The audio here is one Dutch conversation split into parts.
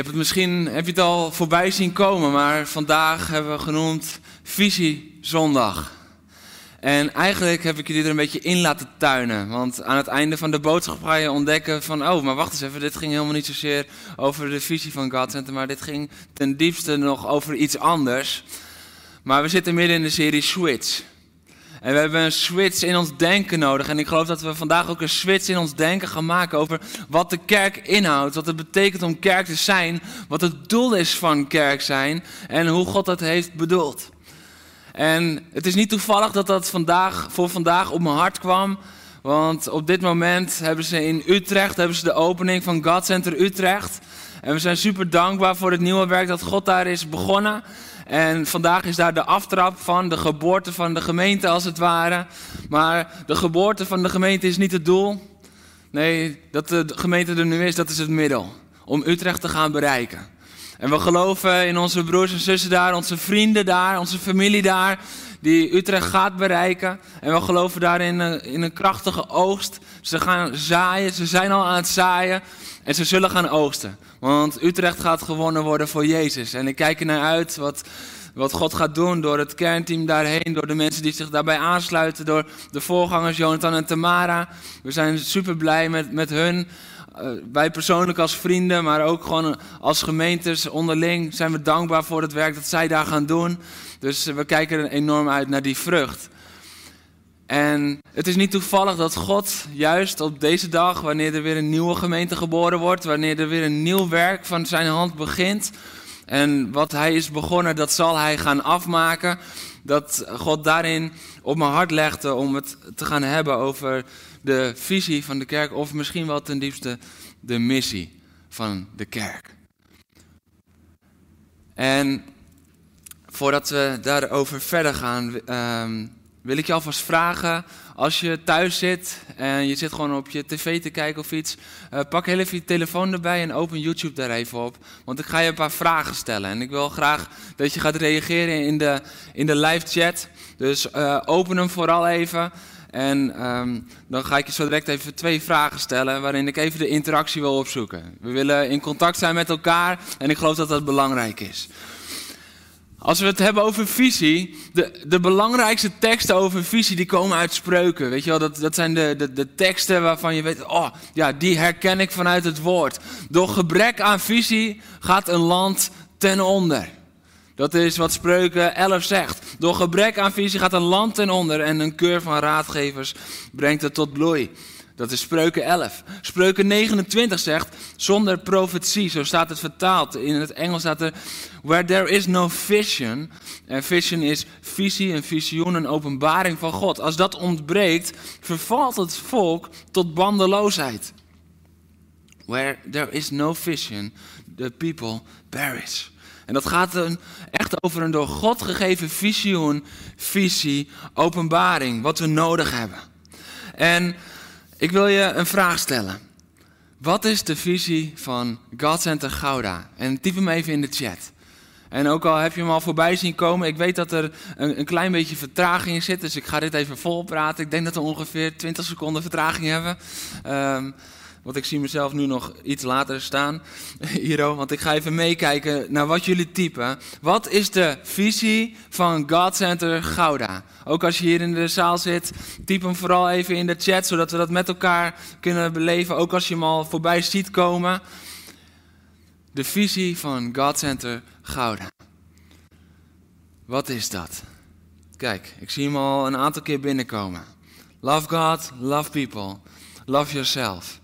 Hebt het misschien heb je het al voorbij zien komen, maar vandaag hebben we genoemd Visie Zondag. En eigenlijk heb ik jullie er een beetje in laten tuinen. Want aan het einde van de boodschap ga je ontdekken van... oh, maar wacht eens even, dit ging helemaal niet zozeer over de visie van God Center... maar dit ging ten diepste nog over iets anders. Maar we zitten midden in de serie Switch. En we hebben een switch in ons denken nodig. En ik geloof dat we vandaag ook een switch in ons denken gaan maken over wat de kerk inhoudt. Wat het betekent om kerk te zijn. Wat het doel is van kerk zijn. En hoe God dat heeft bedoeld. En het is niet toevallig dat dat vandaag, voor vandaag op mijn hart kwam. Want op dit moment hebben ze in Utrecht hebben ze de opening van God Center Utrecht. En we zijn super dankbaar voor het nieuwe werk dat God daar is begonnen. En vandaag is daar de aftrap van de geboorte van de gemeente als het ware. Maar de geboorte van de gemeente is niet het doel. Nee, dat de gemeente er nu is, dat is het middel. Om Utrecht te gaan bereiken. En we geloven in onze broers en zussen daar, onze vrienden daar, onze familie daar, die Utrecht gaat bereiken. En we geloven daarin in een krachtige oogst. Ze gaan zaaien, ze zijn al aan het zaaien en ze zullen gaan oogsten. Want Utrecht gaat gewonnen worden voor Jezus. En ik kijk er naar uit wat, wat God gaat doen door het kernteam daarheen, door de mensen die zich daarbij aansluiten, door de voorgangers Jonathan en Tamara. We zijn super blij met, met hun. Uh, wij persoonlijk als vrienden, maar ook gewoon als gemeentes onderling zijn we dankbaar voor het werk dat zij daar gaan doen. Dus we kijken er enorm uit naar die vrucht. En het is niet toevallig dat God juist op deze dag, wanneer er weer een nieuwe gemeente geboren wordt, wanneer er weer een nieuw werk van zijn hand begint, en wat hij is begonnen, dat zal hij gaan afmaken, dat God daarin op mijn hart legde om het te gaan hebben over de visie van de kerk, of misschien wel ten diepste de missie van de kerk. En voordat we daarover verder gaan, uh, wil ik je alvast vragen, als je thuis zit en je zit gewoon op je tv te kijken of iets, uh, pak heel even je telefoon erbij en open YouTube daar even op. Want ik ga je een paar vragen stellen en ik wil graag dat je gaat reageren in de, in de live chat. Dus uh, open hem vooral even. En um, dan ga ik je zo direct even twee vragen stellen waarin ik even de interactie wil opzoeken. We willen in contact zijn met elkaar en ik geloof dat dat belangrijk is. Als we het hebben over visie, de, de belangrijkste teksten over visie die komen uit spreuken. Weet je wel, dat, dat zijn de, de, de teksten waarvan je weet, oh ja, die herken ik vanuit het woord. Door gebrek aan visie gaat een land ten onder. Dat is wat Spreuken 11 zegt. Door gebrek aan visie gaat een land ten onder en een keur van raadgevers brengt het tot bloei. Dat is Spreuken 11. Spreuken 29 zegt, zonder profetie, zo staat het vertaald. In het Engels staat er, where there is no vision. En vision is visie, een visioen, een openbaring van God. Als dat ontbreekt, vervalt het volk tot bandeloosheid. Where there is no vision, the people perish. En dat gaat een, echt over een door God gegeven visioen, visie, openbaring, wat we nodig hebben. En ik wil je een vraag stellen. Wat is de visie van God Center Gouda? En typ hem even in de chat. En ook al heb je hem al voorbij zien komen, ik weet dat er een, een klein beetje vertraging in zit. Dus ik ga dit even volpraten. Ik denk dat we ongeveer 20 seconden vertraging hebben. Um, want ik zie mezelf nu nog iets later staan. Hierop, want ik ga even meekijken naar wat jullie typen. Wat is de visie van God Center Gouda? Ook als je hier in de zaal zit, typ hem vooral even in de chat, zodat we dat met elkaar kunnen beleven. Ook als je hem al voorbij ziet komen. De visie van God Center Gouda. Wat is dat? Kijk, ik zie hem al een aantal keer binnenkomen. Love God, love people, love yourself.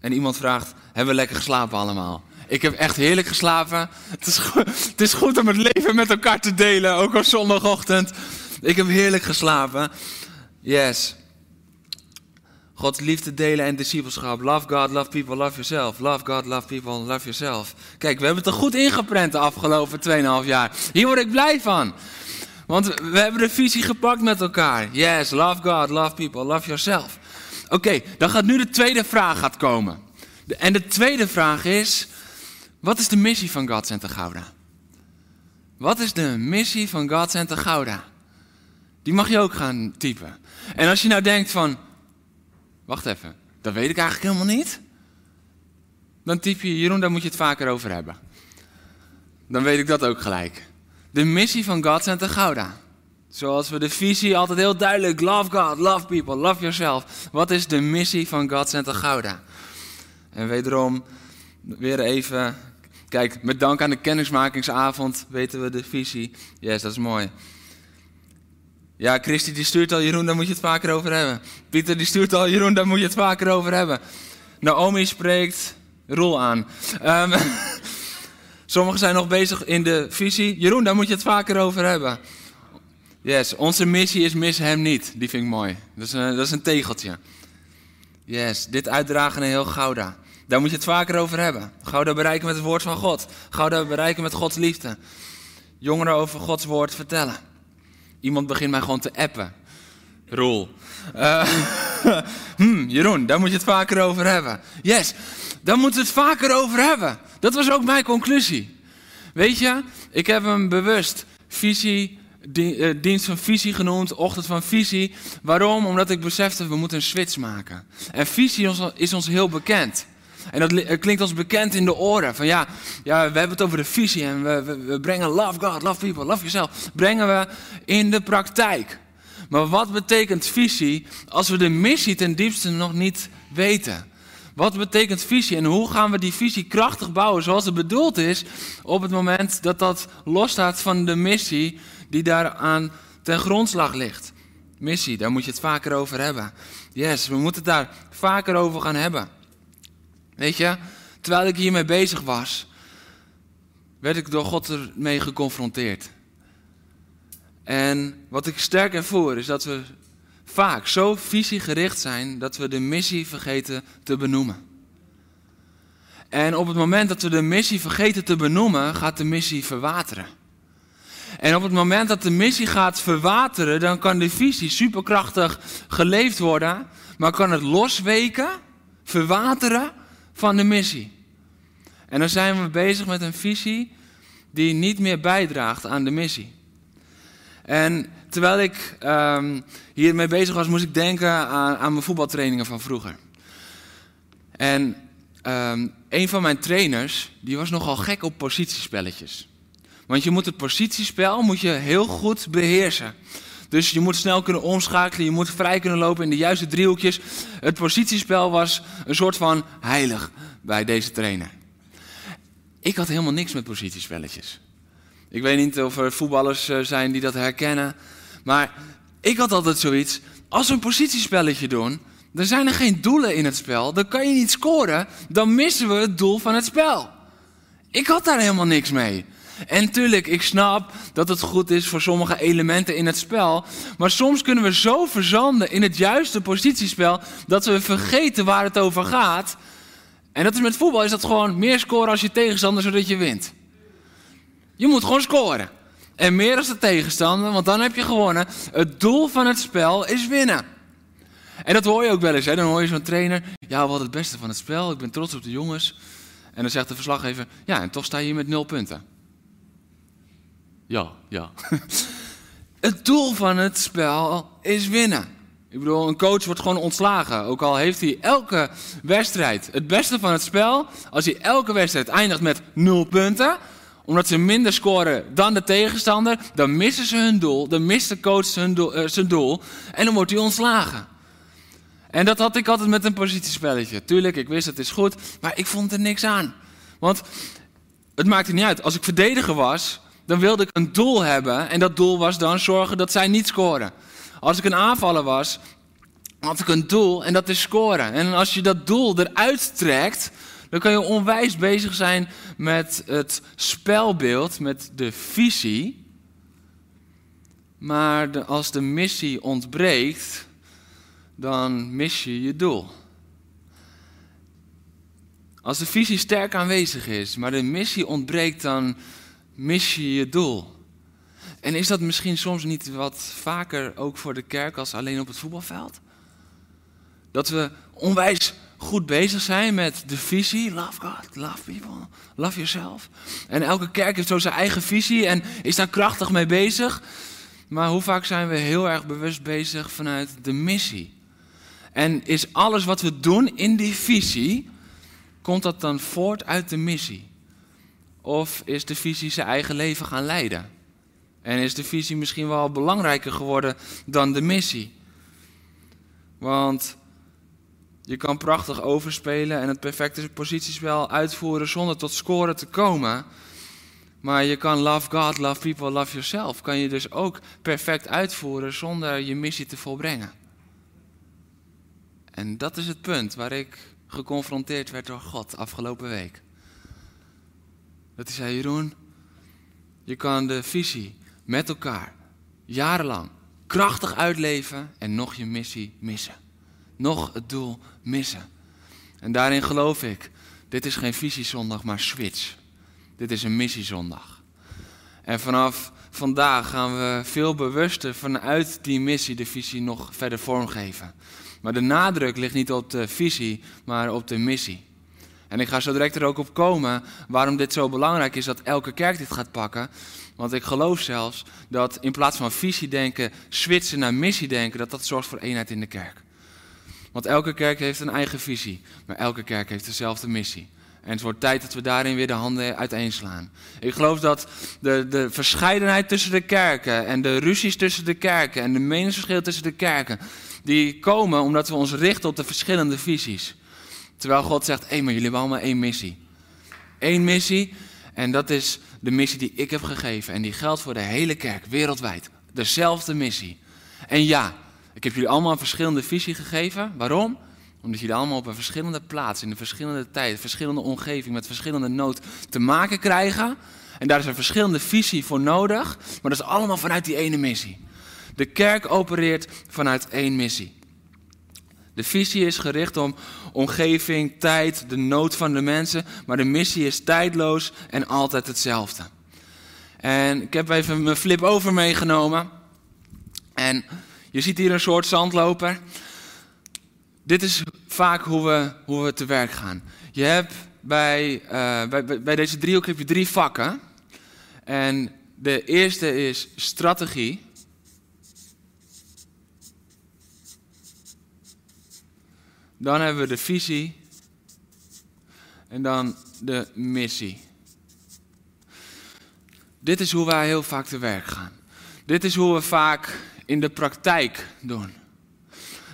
En iemand vraagt, hebben we lekker geslapen allemaal? Ik heb echt heerlijk geslapen. Het is, goed, het is goed om het leven met elkaar te delen, ook op zondagochtend. Ik heb heerlijk geslapen. Yes. Gods liefde delen en discipelschap. Love God, love people, love yourself. Love God, love people, love yourself. Kijk, we hebben het er goed ingeprent de afgelopen 2,5 jaar. Hier word ik blij van. Want we hebben de visie gepakt met elkaar. Yes, love God, love people, love yourself. Oké, dan gaat nu de tweede vraag gaat komen. En de tweede vraag is, wat is de missie van God Center Gouda? Wat is de missie van God Center Gouda? Die mag je ook gaan typen. En als je nou denkt van, wacht even, dat weet ik eigenlijk helemaal niet. Dan typ je, Jeroen, daar moet je het vaker over hebben. Dan weet ik dat ook gelijk. De missie van God Center Gouda. Zoals we de visie altijd heel duidelijk, love God, love people, love yourself. Wat is de missie van God Center Gouda? En wederom, weer even, kijk, met dank aan de kennismakingsavond weten we de visie. Yes, dat is mooi. Ja, Christy die stuurt al, Jeroen, daar moet je het vaker over hebben. Pieter die stuurt al, Jeroen, daar moet je het vaker over hebben. Naomi spreekt Roel aan. Um, sommigen zijn nog bezig in de visie. Jeroen, daar moet je het vaker over hebben. Yes, onze missie is mis hem niet. Die vind ik mooi. Dat is een, dat is een tegeltje. Yes, dit uitdragen in heel Gouda. Daar moet je het vaker over hebben. Gouda bereiken met het woord van God. Gouda bereiken met Gods liefde. Jongeren over Gods woord vertellen. Iemand begint mij gewoon te appen. Roel. Uh, hmm, Jeroen, daar moet je het vaker over hebben. Yes, daar moeten we het vaker over hebben. Dat was ook mijn conclusie. Weet je, ik heb hem bewust visie, eh, dienst van visie genoemd, ochtend van visie. Waarom? Omdat ik besefte, we moeten een switch maken. En visie is ons heel bekend. En dat klinkt ons bekend in de oren. Van ja, ja we hebben het over de visie en we, we, we brengen love God, love people, love yourself. Brengen we in de praktijk. Maar wat betekent visie als we de missie ten diepste nog niet weten? Wat betekent visie en hoe gaan we die visie krachtig bouwen zoals het bedoeld is op het moment dat dat losstaat van de missie die daaraan ten grondslag ligt? Missie, daar moet je het vaker over hebben. Yes, we moeten het daar vaker over gaan hebben. Weet je, terwijl ik hiermee bezig was, werd ik door God ermee geconfronteerd. En wat ik sterk ervoor is dat we vaak zo visiegericht zijn dat we de missie vergeten te benoemen. En op het moment dat we de missie vergeten te benoemen, gaat de missie verwateren. En op het moment dat de missie gaat verwateren, dan kan de visie superkrachtig geleefd worden, maar kan het losweken, verwateren van de missie. En dan zijn we bezig met een visie die niet meer bijdraagt aan de missie. En terwijl ik um, hiermee bezig was, moest ik denken aan, aan mijn voetbaltrainingen van vroeger. En um, een van mijn trainers, die was nogal gek op positiespelletjes. Want je moet het positiespel moet je heel goed beheersen. Dus je moet snel kunnen omschakelen, je moet vrij kunnen lopen in de juiste driehoekjes. Het positiespel was een soort van heilig bij deze trainer. Ik had helemaal niks met positiespelletjes. Ik weet niet of er voetballers eh, zijn die dat herkennen. Maar ik had altijd zoiets. Als we een positiespelletje doen, dan zijn er geen doelen in het spel. Dan kan je niet scoren. Dan missen we het doel van het spel. Ik had daar helemaal niks mee. En tuurlijk, ik snap dat het goed is voor sommige elementen in het spel. Maar soms kunnen we zo verzanden in het juiste positiespel dat we vergeten waar het over gaat. En dat is met voetbal is dat gewoon meer scoren als je tegenstander zodat je wint. Je moet gewoon scoren. En meer als de tegenstander, want dan heb je gewonnen. Het doel van het spel is winnen. En dat hoor je ook wel eens. Hè? Dan hoor je zo'n trainer. Ja, we hadden het beste van het spel. Ik ben trots op de jongens. En dan zegt de verslaggever. Ja, en toch sta je hier met nul punten. Ja, ja. Het doel van het spel is winnen. Ik bedoel, een coach wordt gewoon ontslagen. Ook al heeft hij elke wedstrijd het beste van het spel. Als hij elke wedstrijd eindigt met nul punten. Omdat ze minder scoren dan de tegenstander. Dan missen ze hun doel. Dan mist de coach uh, zijn doel. En dan wordt hij ontslagen. En dat had ik altijd met een positiespelletje. Tuurlijk, ik wist het is goed. Maar ik vond er niks aan. Want het maakte niet uit. Als ik verdediger was dan wilde ik een doel hebben. En dat doel was dan zorgen dat zij niet scoren. Als ik een aanvaller was, had ik een doel en dat is scoren. En als je dat doel eruit trekt, dan kan je onwijs bezig zijn met het spelbeeld, met de visie. Maar als de missie ontbreekt, dan mis je je doel. Als de visie sterk aanwezig is, maar de missie ontbreekt, dan mis je je doel. En is dat misschien soms niet wat vaker ook voor de kerk als alleen op het voetbalveld? Dat we onwijs goed bezig zijn met de visie. Love God, love people, love yourself. En elke kerk heeft zo zijn eigen visie en is daar krachtig mee bezig. Maar hoe vaak zijn we heel erg bewust bezig vanuit de missie? En is alles wat we doen in die visie, komt dat dan voort uit de missie? Of is de visie zijn eigen leven gaan leiden? En is de visie misschien wel belangrijker geworden dan de missie? Want je kan prachtig overspelen en het perfecte positiespel uitvoeren zonder tot scoren te komen. Maar je kan love God, love people, love yourself. Kan je dus ook perfect uitvoeren zonder je missie te volbrengen. En dat is het punt waar ik geconfronteerd werd door God afgelopen week. Dat hij zei, Jeroen, je kan de visie met elkaar jarenlang krachtig uitleven en nog je missie missen. Nog het doel missen. En daarin geloof ik, dit is geen visiezondag, maar switch. Dit is een missiezondag. En vanaf vandaag gaan we veel bewuster vanuit die missie de visie nog verder vormgeven. Maar de nadruk ligt niet op de visie, maar op de missie. En ik ga zo direct er ook op komen waarom dit zo belangrijk is dat elke kerk dit gaat pakken. Want ik geloof zelfs dat in plaats van visie denken, switchen naar missie denken, dat dat zorgt voor eenheid in de kerk. Want elke kerk heeft een eigen visie, maar elke kerk heeft dezelfde missie. En het wordt tijd dat we daarin weer de handen uiteenslaan. Ik geloof dat de, de verscheidenheid tussen de kerken en de ruzies tussen de kerken en de meningsverschillen tussen de kerken, die komen omdat we ons richten op de verschillende visies. Terwijl God zegt, hé, maar jullie hebben allemaal één missie. Eén missie en dat is de missie die ik heb gegeven. En die geldt voor de hele kerk, wereldwijd. Dezelfde missie. En ja, ik heb jullie allemaal een verschillende visie gegeven. Waarom? Omdat jullie allemaal op een verschillende plaats, in een verschillende tijd, verschillende omgeving, met verschillende nood te maken krijgen. En daar is een verschillende visie voor nodig, maar dat is allemaal vanuit die ene missie. De kerk opereert vanuit één missie. De visie is gericht om omgeving, tijd, de nood van de mensen, maar de missie is tijdloos en altijd hetzelfde. En ik heb even mijn flip over meegenomen. En je ziet hier een soort zandloper. Dit is vaak hoe we, hoe we te werk gaan. Je hebt bij, uh, bij, bij deze driehoek heb je drie vakken. En de eerste is strategie. Dan hebben we de visie. En dan de missie. Dit is hoe wij heel vaak te werk gaan. Dit is hoe we vaak in de praktijk doen.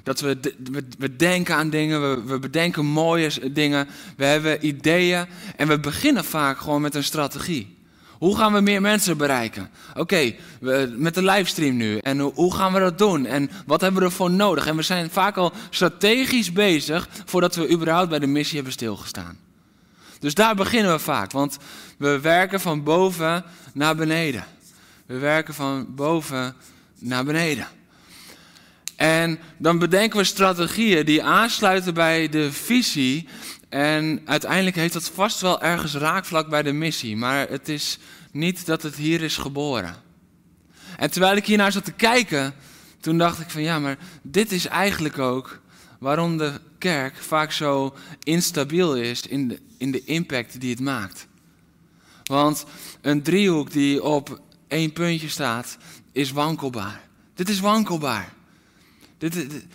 Dat we, we, we denken aan dingen, we, we, bedenken mooie dingen, we hebben ideeën en we beginnen vaak gewoon met een strategie. Hoe gaan we meer mensen bereiken? Oké, met de livestream nu. En hoe gaan we dat doen? En wat hebben we ervoor nodig? En we zijn vaak al strategisch bezig voordat we überhaupt bij de missie hebben stilgestaan. Dus daar beginnen we vaak, want we werken van boven naar beneden. We werken van boven naar beneden. En dan bedenken we strategieën die aansluiten bij de visie. En uiteindelijk heeft dat vast wel ergens raakvlak bij de missie. Maar het is niet dat het hier is geboren. En terwijl ik hiernaar zat te kijken, toen dacht ik van ja, maar dit is eigenlijk ook waarom de kerk vaak zo instabiel is in de, in de impact die het maakt. Want een driehoek die op één puntje staat, is wankelbaar. Dit is wankelbaar. Dit, dit,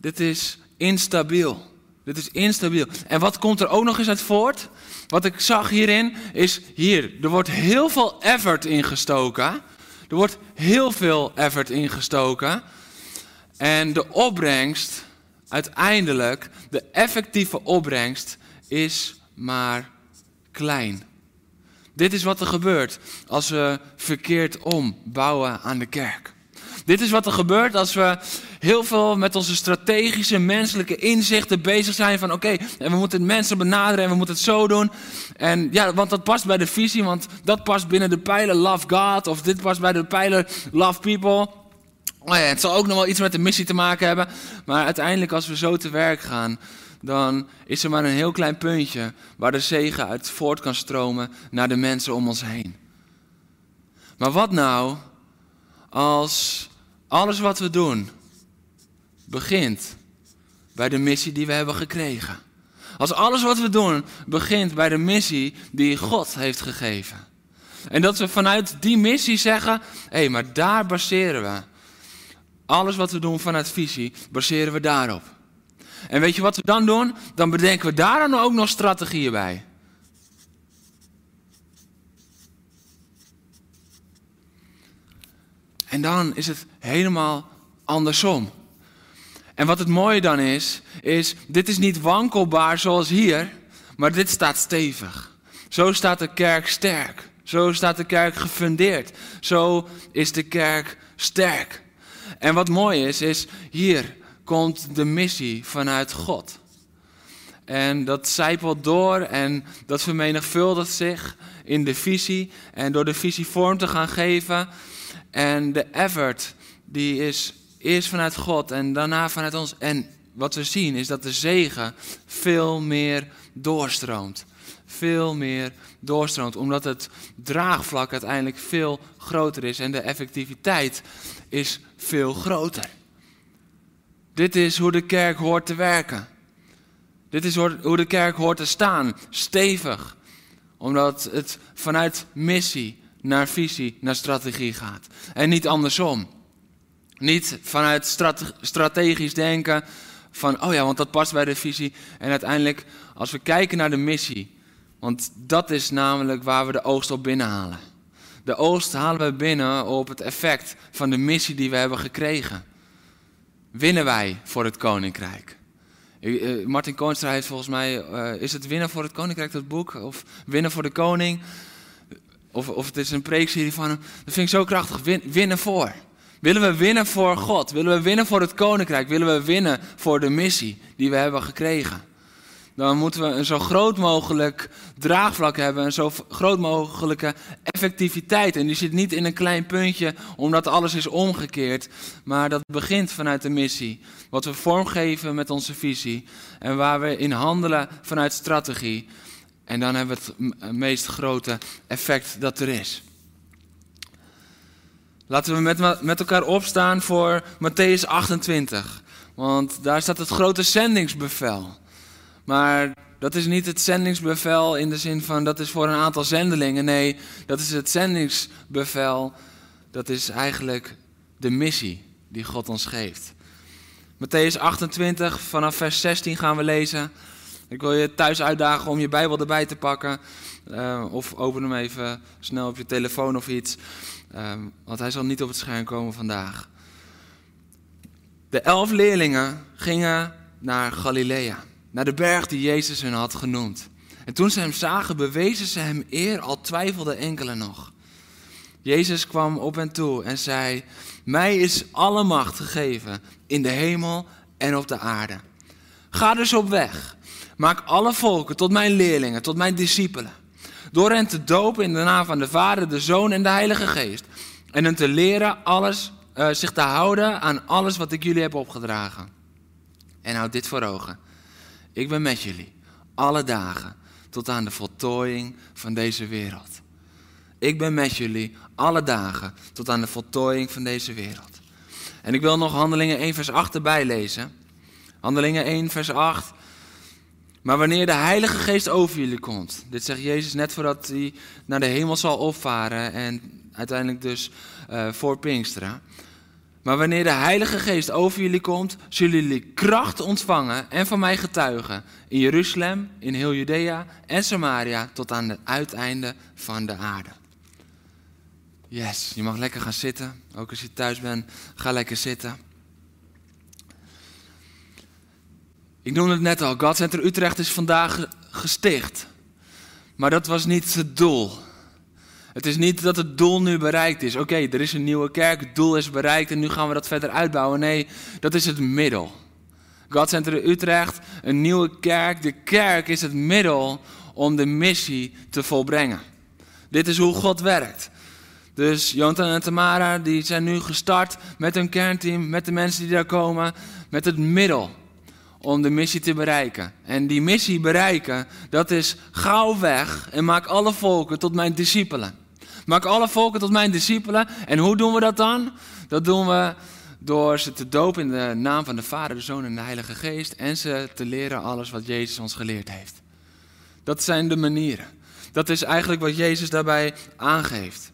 dit is instabiel. Dit is instabiel. En wat komt er ook nog eens uit voort? Wat ik zag hierin is hier, er wordt heel veel effort ingestoken. Er wordt heel veel effort ingestoken. En de opbrengst, uiteindelijk, de effectieve opbrengst, is maar klein. Dit is wat er gebeurt als we verkeerd om bouwen aan de kerk. Dit is wat er gebeurt als we heel veel met onze strategische menselijke inzichten bezig zijn van oké, en we moeten mensen benaderen en we moeten het zo doen. En ja, want dat past bij de visie, want dat past binnen de pijler Love God of dit past bij de pijler Love People. Oh het zal ook nog wel iets met de missie te maken hebben. Maar uiteindelijk, als we zo te werk gaan, dan is er maar een heel klein puntje waar de zegen uit voort kan stromen naar de mensen om ons heen. Maar wat nou als alles wat we doen begint bij de missie die we hebben gekregen? Als alles wat we doen begint bij de missie die God heeft gegeven. En dat we vanuit die missie zeggen: hé, hey, maar daar baseren we. Alles wat we doen vanuit visie, baseren we daarop. En weet je wat we dan doen? Dan bedenken we daar dan ook nog strategieën bij. En dan is het helemaal andersom. En wat het mooie dan is, is dit is niet wankelbaar zoals hier, maar dit staat stevig. Zo staat de kerk sterk. Zo staat de kerk gefundeerd. Zo is de kerk sterk. En wat mooi is, is hier komt de missie vanuit God. En dat zijpelt door en dat vermenigvuldigt zich in de visie. En door de visie vorm te gaan geven. En de effort, die is eerst vanuit God en daarna vanuit ons. En wat we zien is dat de zegen veel meer doorstroomt. Veel meer doorstroomt, omdat het draagvlak uiteindelijk veel groter is en de effectiviteit is veel groter. Dit is hoe de kerk hoort te werken. Dit is hoe de kerk hoort te staan, stevig. Omdat het vanuit missie naar visie, naar strategie gaat. En niet andersom. Niet vanuit strategisch denken van, oh ja, want dat past bij de visie. En uiteindelijk, als we kijken naar de missie, want dat is namelijk waar we de oogst op binnenhalen. De oogst halen we binnen op het effect van de missie die we hebben gekregen. Winnen wij voor het koninkrijk? Eh, Martin Koonstra heeft volgens mij, uh, is het winnen voor het koninkrijk dat boek? Of winnen voor de koning? Of, of het is een preekserie van hem. Dat vind ik zo krachtig. winnen voor. Willen we winnen voor God? Willen we winnen voor het koninkrijk? Willen we winnen voor de missie die we hebben gekregen? Dan moeten we een zo groot mogelijk draagvlak hebben, een zo groot mogelijke effectiviteit. En die zit niet in een klein puntje omdat alles is omgekeerd, maar dat begint vanuit de missie. Wat we vormgeven met onze visie en waar we in handelen vanuit strategie. En dan hebben we het meest grote effect dat er is. Laten we met, met elkaar opstaan voor Matthäus 28. Want daar staat het grote zendingsbevel. Maar dat is niet het zendingsbevel in de zin van dat is voor een aantal zendelingen. Nee, dat is het zendingsbevel. Dat is eigenlijk de missie die God ons geeft. Matthäus 28, vanaf vers 16 gaan we lezen. Ik wil je thuis uitdagen om je Bijbel erbij te pakken. Uh, of open hem even snel op je telefoon of iets. Uh, want hij zal niet op het scherm komen vandaag. De elf leerlingen gingen naar Galilea. Naar de berg die Jezus hun had genoemd. En toen ze hem zagen, bewezen ze hem eer, al twijfelden enkelen nog. Jezus kwam op hen toe en zei: Mij is alle macht gegeven in de hemel en op de aarde. Ga dus op weg Maak alle volken tot mijn leerlingen, tot mijn discipelen. Door hen te dopen in de naam van de Vader, de Zoon en de Heilige Geest. En hen te leren alles, uh, zich te houden aan alles wat ik jullie heb opgedragen. En houd dit voor ogen. Ik ben met jullie alle dagen tot aan de voltooiing van deze wereld. Ik ben met jullie alle dagen tot aan de voltooiing van deze wereld. En ik wil nog Handelingen 1 vers 8 erbij lezen. Handelingen 1 vers 8. Maar wanneer de Heilige Geest over jullie komt, dit zegt Jezus net voordat hij naar de hemel zal opvaren en uiteindelijk dus uh, voor Pinksteren. Maar wanneer de Heilige Geest over jullie komt, zullen jullie kracht ontvangen en van mij getuigen. In Jeruzalem, in heel Judea en Samaria tot aan het uiteinde van de aarde. Yes, je mag lekker gaan zitten. Ook als je thuis bent, ga lekker zitten. Ik noemde het net al, God Center Utrecht is vandaag gesticht. Maar dat was niet het doel. Het is niet dat het doel nu bereikt is. Oké, er is een nieuwe kerk, het doel is bereikt en nu gaan we dat verder uitbouwen. Nee, dat is het middel. God Center Utrecht, een nieuwe kerk. De kerk is het middel om de missie te volbrengen. Dit is hoe God werkt. Dus Jonathan en Tamara die zijn nu gestart met hun kernteam, met de mensen die daar komen, met het middel om de missie te bereiken. En die missie bereiken, dat is gauw weg en maak alle volken tot mijn discipelen. Maak alle volken tot mijn discipelen. En hoe doen we dat dan? Dat doen we door ze te dopen in de naam van de Vader, de Zoon en de Heilige Geest. En ze te leren alles wat Jezus ons geleerd heeft. Dat zijn de manieren. Dat is eigenlijk wat Jezus daarbij aangeeft.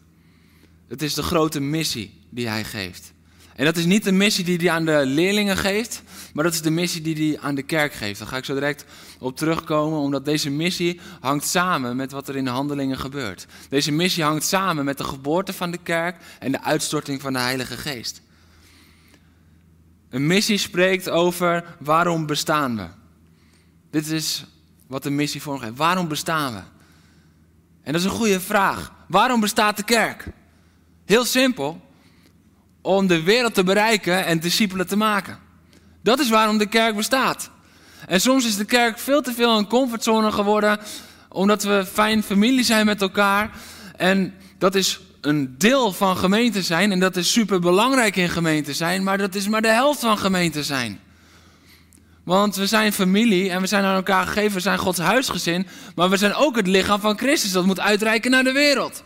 Het is de grote missie die hij geeft. En dat is niet de missie die hij aan de leerlingen geeft, maar dat is de missie die hij aan de kerk geeft. Daar ga ik zo direct op terugkomen, omdat deze missie hangt samen met wat er in de handelingen gebeurt. Deze missie hangt samen met de geboorte van de kerk en de uitstorting van de Heilige Geest. Een missie spreekt over waarom bestaan we. Dit is wat de missie vormgeeft. Waarom bestaan we? En dat is een goede vraag. Waarom bestaat de kerk? Heel simpel. Om de wereld te bereiken en discipelen te maken. Dat is waarom de kerk bestaat. En soms is de kerk veel te veel een comfortzone geworden, omdat we fijn familie zijn met elkaar. En dat is een deel van gemeente zijn en dat is super belangrijk in gemeente zijn, maar dat is maar de helft van gemeente zijn. Want we zijn familie en we zijn aan elkaar gegeven, we zijn Gods huisgezin, maar we zijn ook het lichaam van Christus dat moet uitreiken naar de wereld.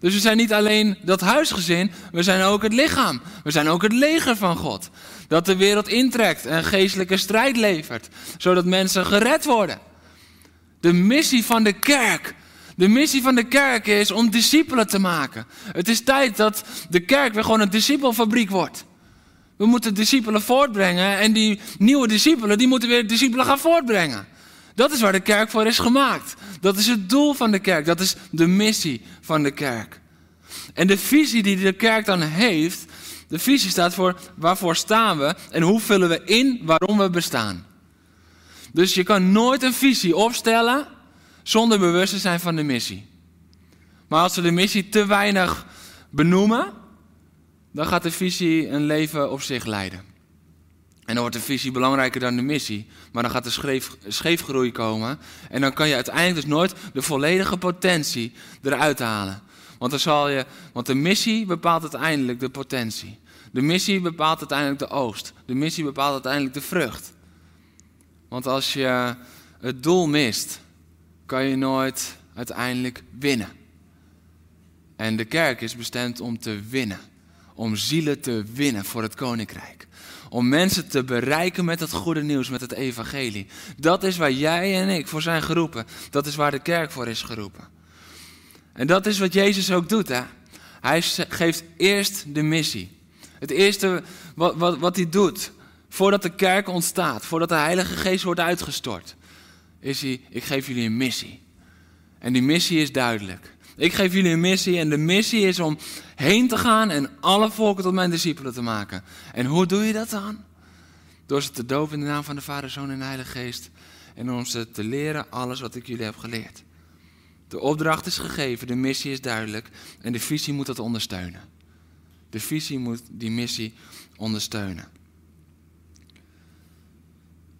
Dus we zijn niet alleen dat huisgezin, we zijn ook het lichaam. We zijn ook het leger van God. Dat de wereld intrekt en geestelijke strijd levert, zodat mensen gered worden. De missie van de kerk. De missie van de kerk is om discipelen te maken. Het is tijd dat de kerk weer gewoon een discipelfabriek wordt. We moeten discipelen voortbrengen en die nieuwe discipelen, die moeten weer discipelen gaan voortbrengen. Dat is waar de kerk voor is gemaakt. Dat is het doel van de kerk. Dat is de missie van de kerk. En de visie die de kerk dan heeft, de visie staat voor waarvoor staan we en hoe vullen we in waarom we bestaan. Dus je kan nooit een visie opstellen zonder bewust te zijn van de missie. Maar als we de missie te weinig benoemen, dan gaat de visie een leven op zich leiden. En dan wordt de visie belangrijker dan de missie. Maar dan gaat er scheef, scheefgroei komen. En dan kan je uiteindelijk dus nooit de volledige potentie eruit halen. Want, dan zal je, want de missie bepaalt uiteindelijk de potentie. De missie bepaalt uiteindelijk de oogst. De missie bepaalt uiteindelijk de vrucht. Want als je het doel mist, kan je nooit uiteindelijk winnen. En de kerk is bestemd om te winnen. Om zielen te winnen voor het koninkrijk. Om mensen te bereiken met het goede nieuws, met het evangelie. Dat is waar jij en ik voor zijn geroepen. Dat is waar de kerk voor is geroepen. En dat is wat Jezus ook doet. Hè? Hij geeft eerst de missie. Het eerste wat, wat, wat hij doet, voordat de kerk ontstaat, voordat de Heilige Geest wordt uitgestort, is hij, ik geef jullie een missie. En die missie is duidelijk. Ik geef jullie een missie en de missie is om heen te gaan en alle volken tot mijn discipelen te maken. En hoe doe je dat dan? Door ze te dopen in de naam van de Vader, Zoon en Heilige Geest. En om ze te leren alles wat ik jullie heb geleerd. De opdracht is gegeven, de missie is duidelijk en de visie moet dat ondersteunen. De visie moet die missie ondersteunen.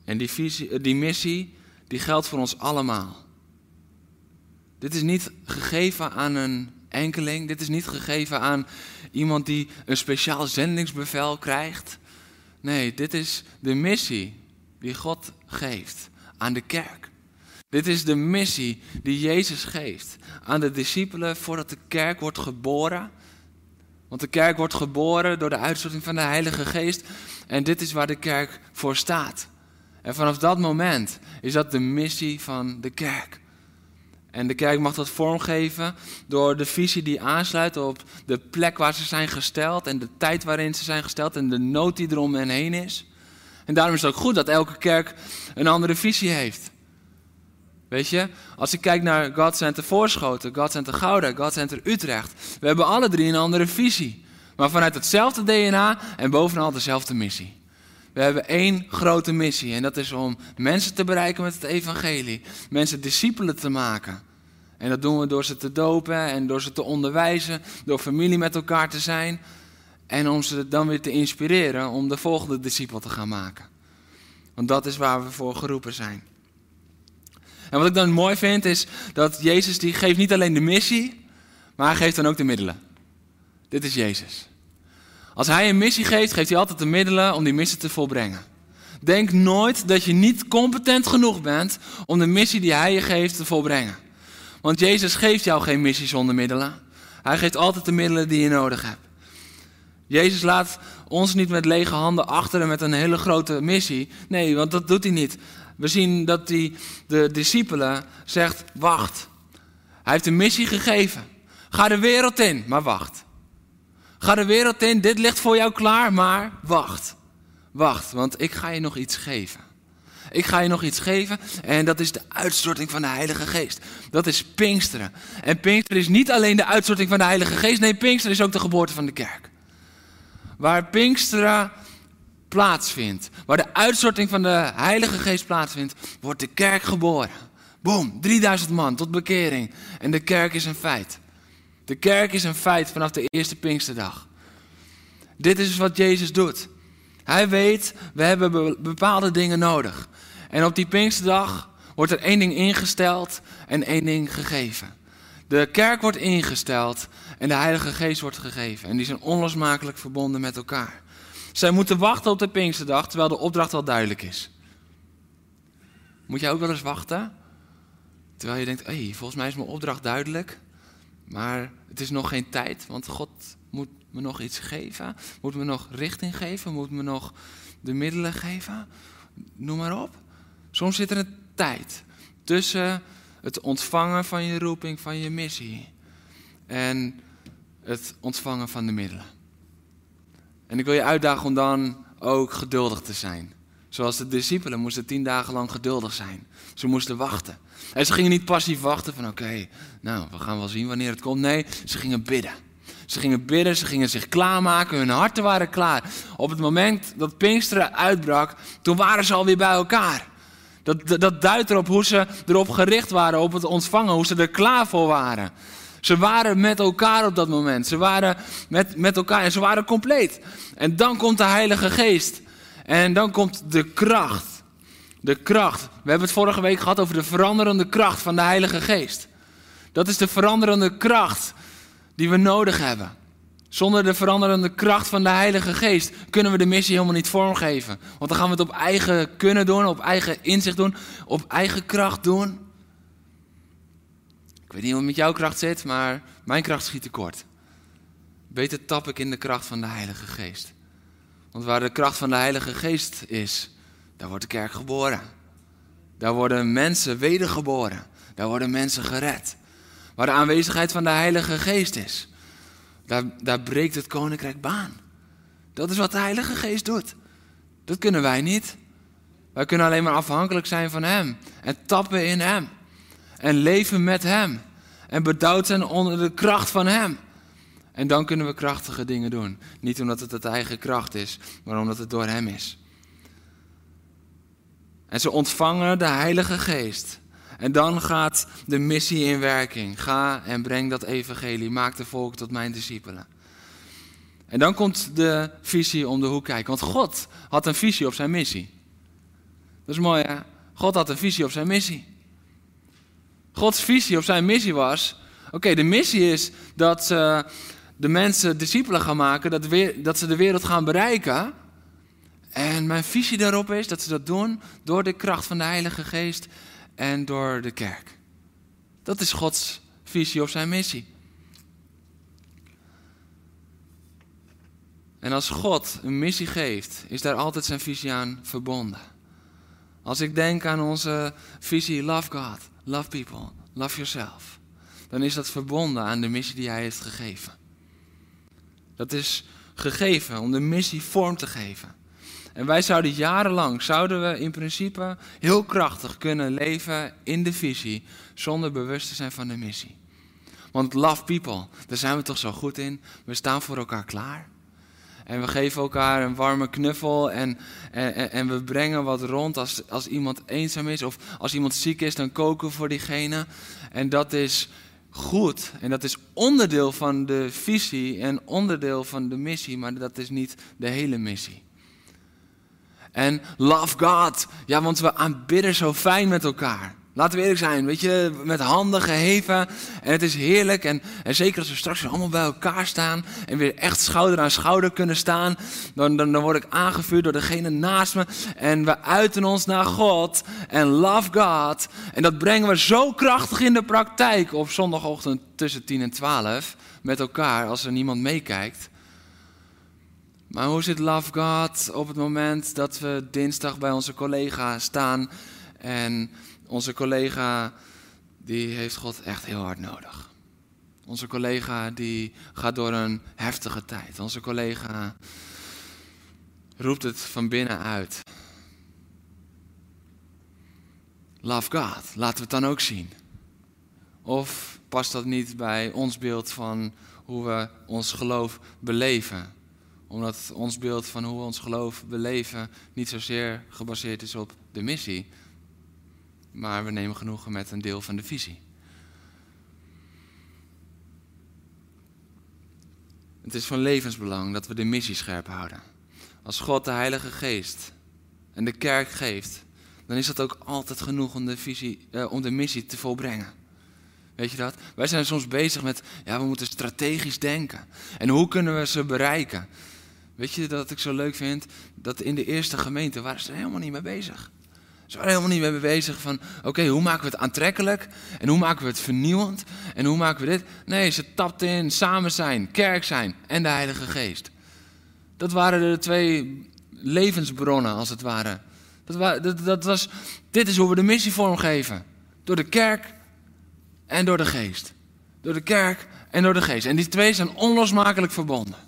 En die, visie, die missie die geldt voor ons allemaal. Dit is niet gegeven aan een enkeling. Dit is niet gegeven aan iemand die een speciaal zendingsbevel krijgt. Nee, dit is de missie die God geeft aan de kerk. Dit is de missie die Jezus geeft aan de discipelen voordat de kerk wordt geboren. Want de kerk wordt geboren door de uitstorting van de Heilige Geest. En dit is waar de kerk voor staat. En vanaf dat moment is dat de missie van de kerk. En de kerk mag dat vormgeven door de visie die aansluit op de plek waar ze zijn gesteld en de tijd waarin ze zijn gesteld en de nood die er om hen heen is. En daarom is het ook goed dat elke kerk een andere visie heeft. Weet je, als ik kijk naar God Center Voorschoten, God Center Gouda, God Center Utrecht, we hebben alle drie een andere visie. Maar vanuit hetzelfde DNA en bovenal dezelfde missie. We hebben één grote missie en dat is om mensen te bereiken met het evangelie. Mensen discipelen te maken. En dat doen we door ze te dopen en door ze te onderwijzen, door familie met elkaar te zijn. En om ze dan weer te inspireren om de volgende discipel te gaan maken. Want dat is waar we voor geroepen zijn. En wat ik dan mooi vind is dat Jezus die geeft niet alleen de missie, maar hij geeft dan ook de middelen. Dit is Jezus. Als hij een missie geeft, geeft hij altijd de middelen om die missie te volbrengen. Denk nooit dat je niet competent genoeg bent om de missie die hij je geeft te volbrengen. Want Jezus geeft jou geen missie zonder middelen. Hij geeft altijd de middelen die je nodig hebt. Jezus laat ons niet met lege handen achter en met een hele grote missie. Nee, want dat doet hij niet. We zien dat hij de discipelen zegt, wacht. Hij heeft een missie gegeven. Ga de wereld in, maar wacht. Ga de wereld in, dit ligt voor jou klaar, maar wacht. Wacht, want ik ga je nog iets geven. Ik ga je nog iets geven en dat is de uitstorting van de Heilige Geest. Dat is Pinksteren. En Pinksteren is niet alleen de uitstorting van de Heilige Geest, nee, Pinksteren is ook de geboorte van de kerk. Waar Pinksteren plaatsvindt, waar de uitstorting van de Heilige Geest plaatsvindt, wordt de kerk geboren. Boom, 3000 man tot bekering. En de kerk is een feit. De kerk is een feit vanaf de eerste Pinksterdag. Dit is wat Jezus doet. Hij weet, we hebben bepaalde dingen nodig. En op die Pinksterdag wordt er één ding ingesteld en één ding gegeven. De kerk wordt ingesteld en de Heilige Geest wordt gegeven. En die zijn onlosmakelijk verbonden met elkaar. Zij moeten wachten op de Pinksterdag, terwijl de opdracht wel duidelijk is. Moet jij ook wel eens wachten? Terwijl je denkt, hé, hey, volgens mij is mijn opdracht duidelijk. Maar het is nog geen tijd, want God moet me nog iets geven. Moet me nog richting geven. Moet me nog de middelen geven. Noem maar op. Soms zit er een tijd tussen het ontvangen van je roeping, van je missie. En het ontvangen van de middelen. En ik wil je uitdagen om dan ook geduldig te zijn. Zoals de discipelen moesten tien dagen lang geduldig zijn. Ze moesten wachten. En ze gingen niet passief wachten van oké, nou, we gaan wel zien wanneer het komt. Nee, ze gingen bidden. Ze gingen bidden, ze gingen zich klaarmaken, hun harten waren klaar. Op het moment dat Pinksteren uitbrak, toen waren ze alweer bij elkaar. Dat, dat duidt erop hoe ze erop gericht waren, op het ontvangen, hoe ze er klaar voor waren. Ze waren met elkaar op dat moment. Ze waren met, met elkaar en ze waren compleet. En dan komt de Heilige Geest. En dan komt de kracht. De kracht. We hebben het vorige week gehad over de veranderende kracht van de Heilige Geest. Dat is de veranderende kracht die we nodig hebben. Zonder de veranderende kracht van de Heilige Geest kunnen we de missie helemaal niet vormgeven. Want dan gaan we het op eigen kunnen doen, op eigen inzicht doen, op eigen kracht doen. Ik weet niet hoe het met jouw kracht zit, maar mijn kracht schiet tekort. Beter tap ik in de kracht van de Heilige Geest. Want waar de kracht van de Heilige Geest is, daar wordt de kerk geboren. Daar worden mensen wedergeboren. Daar worden mensen gered. Waar de aanwezigheid van de Heilige Geest is, daar, daar breekt het koninkrijk baan. Dat is wat de Heilige Geest doet. Dat kunnen wij niet. Wij kunnen alleen maar afhankelijk zijn van Hem. En tappen in Hem. En leven met Hem. En bedouwd zijn onder de kracht van Hem. En dan kunnen we krachtige dingen doen. Niet omdat het het eigen kracht is, maar omdat het door Hem is. En ze ontvangen de Heilige Geest. En dan gaat de missie in werking. Ga en breng dat evangelie. Maak de volk tot mijn discipelen. En dan komt de visie om de hoek kijken. Want God had een visie op zijn missie. Dat is mooi hè. God had een visie op zijn missie. Gods visie op zijn missie was... Oké, de missie is dat ze de mensen discipelen gaan maken. Dat, dat ze de wereld gaan bereiken. En mijn visie daarop is dat ze dat doen door de kracht van de Heilige Geest en door de kerk. Dat is Gods visie op zijn missie. En als God een missie geeft, is daar altijd zijn visie aan verbonden. Als ik denk aan onze visie Love God, Love People, Love Yourself, dan is dat verbonden aan de missie die Hij heeft gegeven. Dat is gegeven om de missie vorm te geven. En wij zouden jarenlang, zouden we in principe heel krachtig kunnen leven in de visie, zonder bewust te zijn van de missie. Want love people, daar zijn we toch zo goed in. We staan voor elkaar klaar. En we geven elkaar een warme knuffel en, en, en we brengen wat rond als, als iemand eenzaam is of als iemand ziek is, dan koken we voor diegene. En dat is goed en dat is onderdeel van de visie en onderdeel van de missie, maar dat is niet de hele missie. En love God. Ja, want we aanbidden zo fijn met elkaar. Laten we eerlijk zijn, weet je, met handen geheven. En het is heerlijk. En, en zeker als we straks allemaal bij elkaar staan. En weer echt schouder aan schouder kunnen staan. Dan, dan, dan word ik aangevuurd door degene naast me. En we uiten ons naar God. En love God. En dat brengen we zo krachtig in de praktijk. Op zondagochtend tussen 10 en 12. Met elkaar, als er niemand meekijkt. Maar hoe zit Love God op het moment dat we dinsdag bij onze collega staan en onze collega die heeft God echt heel hard nodig. Onze collega die gaat door een heftige tijd. Onze collega roept het van binnen uit. Love God, laten we het dan ook zien. Of past dat niet bij ons beeld van hoe we ons geloof beleven? Omdat ons beeld van hoe we ons geloof beleven niet zozeer gebaseerd is op de missie, maar we nemen genoegen met een deel van de visie. Het is van levensbelang dat we de missie scherp houden. Als God de Heilige Geest en de kerk geeft, dan is dat ook altijd genoeg om de, visie, eh, om de missie te volbrengen. Weet je dat? Wij zijn soms bezig met, ja, we moeten strategisch denken. En hoe kunnen we ze bereiken? Weet je dat ik zo leuk vind? Dat in de eerste gemeente waren ze helemaal niet mee bezig. Ze waren helemaal niet mee bezig van, oké, hoe maken we het aantrekkelijk? En hoe maken we het vernieuwend? En hoe maken we dit? Nee, ze tapten in samen zijn, kerk zijn en de Heilige Geest. Dat waren de twee levensbronnen, als het ware. Dat, dat, dat was, dit is hoe we de missie vormgeven. Door de kerk en door de geest. Door de kerk en door de geest. En die twee zijn onlosmakelijk verbonden.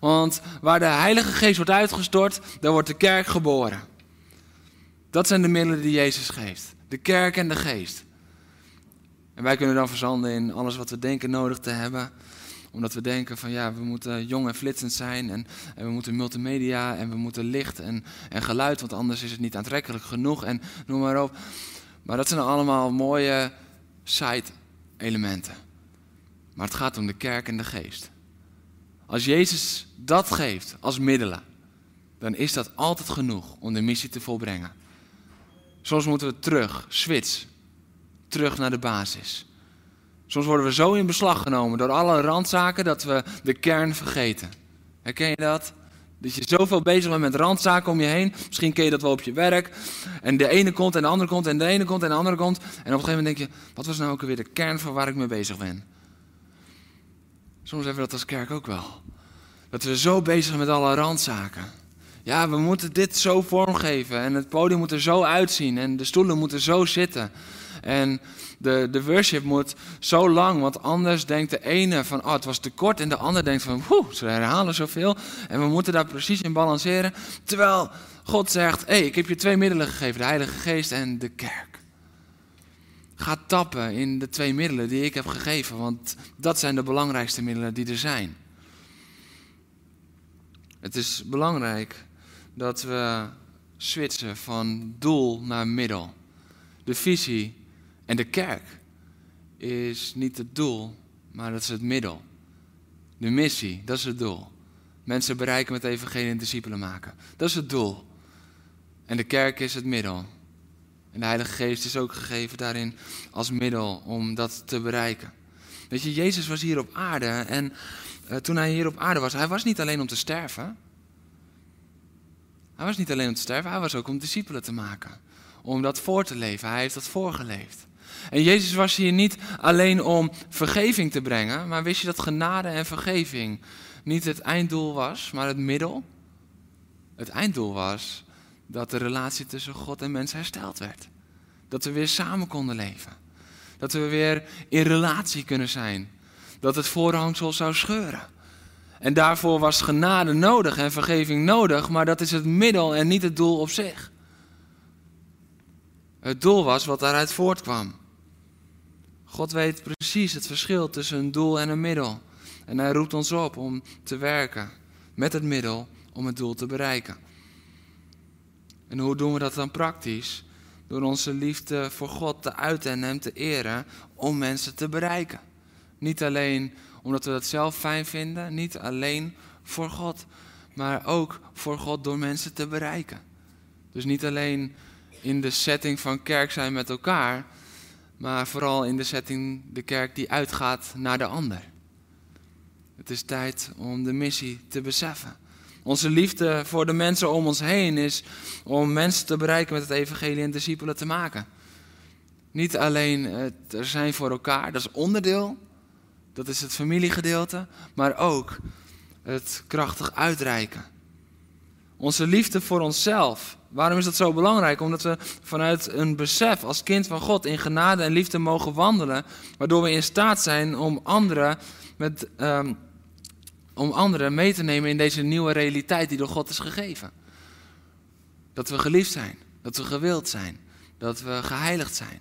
Want waar de Heilige Geest wordt uitgestort, daar wordt de kerk geboren. Dat zijn de middelen die Jezus geeft. De kerk en de geest. En wij kunnen dan verzanden in alles wat we denken nodig te hebben. Omdat we denken van ja, we moeten jong en flitsend zijn. En, we moeten multimedia en we moeten licht en, en geluid. Want anders is het niet aantrekkelijk genoeg. En noem maar op. Maar dat zijn allemaal mooie side elementen. Maar het gaat om de kerk en de geest. Als Jezus dat geeft als middelen, dan is dat altijd genoeg om de missie te volbrengen. Soms moeten we terug, switch, terug naar de basis. Soms worden we zo in beslag genomen door alle randzaken dat we de kern vergeten. Herken je dat? Dat je zoveel bezig bent met randzaken om je heen. Misschien ken je dat wel op je werk. En de ene komt en de andere komt en de ene komt en de andere komt. En op een gegeven moment denk je, wat was nou ook alweer de kern van waar ik mee bezig ben? Soms hebben we dat als kerk ook wel. Dat we zo bezig zijn met alle randzaken. Ja, we moeten dit zo vormgeven. En het podium moet er zo uitzien. En de stoelen moeten zo zitten. En de, de worship moet zo lang. Want anders denkt de ene van, oh, het was te kort. En de ander denkt van, woe, ze herhalen zoveel. En we moeten daar precies in balanceren. Terwijl God zegt, hé, hey, ik heb je twee middelen gegeven. De Heilige Geest en de kerk. Ga tappen in de twee middelen die ik heb gegeven, want dat zijn de belangrijkste middelen die er zijn. Het is belangrijk dat we switchen van doel naar middel. De visie en de kerk is niet het doel, maar dat is het middel. De missie, dat is het doel. Mensen bereiken met evangelie en discipelen maken. Dat is het doel. En de kerk is het middel. En de Heilige Geest is ook gegeven daarin als middel om dat te bereiken. Weet je, Jezus was hier op aarde en uh, toen hij hier op aarde was, hij was niet alleen om te sterven. Hij was niet alleen om te sterven, hij was ook om discipelen te maken. Om dat voor te leven. Hij heeft dat voorgeleefd. En Jezus was hier niet alleen om vergeving te brengen, maar wist je dat genade en vergeving niet het einddoel was, maar het middel? Het einddoel was dat de relatie tussen God en mens hersteld werd. Dat we weer samen konden leven. Dat we weer in relatie kunnen zijn. Dat het voorhangsel zou scheuren. En daarvoor was genade nodig en vergeving nodig, maar dat is het middel en niet het doel op zich. Het doel was wat daaruit voortkwam. God weet precies het verschil tussen een doel en een middel. En hij roept ons op om te werken met het middel om het doel te bereiken. En hoe doen we dat dan praktisch? Door onze liefde voor God te uiten en Hem te eren om mensen te bereiken. Niet alleen omdat we dat zelf fijn vinden, niet alleen voor God, maar ook voor God door mensen te bereiken. Dus niet alleen in de setting van kerk zijn met elkaar, maar vooral in de setting de kerk die uitgaat naar de ander. Het is tijd om de missie te beseffen. Onze liefde voor de mensen om ons heen is om mensen te bereiken met het evangelie en discipelen te maken. Niet alleen het er zijn voor elkaar, dat is onderdeel, dat is het familiegedeelte, maar ook het krachtig uitreiken. Onze liefde voor onszelf. Waarom is dat zo belangrijk? Omdat we vanuit een besef als kind van God in genade en liefde mogen wandelen, waardoor we in staat zijn om anderen, met, um, om anderen mee te nemen in deze nieuwe realiteit die door God is gegeven. Dat we geliefd zijn, dat we gewild zijn, dat we geheiligd zijn.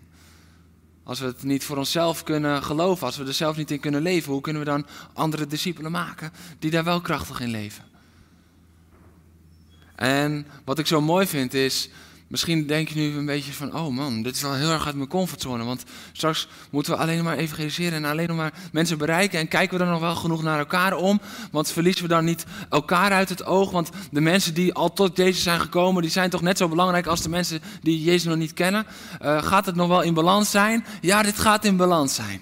Als we het niet voor onszelf kunnen geloven, als we er zelf niet in kunnen leven, hoe kunnen we dan andere discipelen maken die daar wel krachtig in leven? En wat ik zo mooi vind is, misschien denk je nu een beetje van, oh man, dit is wel heel erg uit mijn comfortzone. Want straks moeten we alleen maar evangeliseren en alleen maar mensen bereiken. En kijken we dan nog wel genoeg naar elkaar om? Want verliezen we dan niet elkaar uit het oog? Want de mensen die al tot Jezus zijn gekomen, die zijn toch net zo belangrijk als de mensen die Jezus nog niet kennen? Uh, gaat het nog wel in balans zijn? Ja, dit gaat in balans zijn.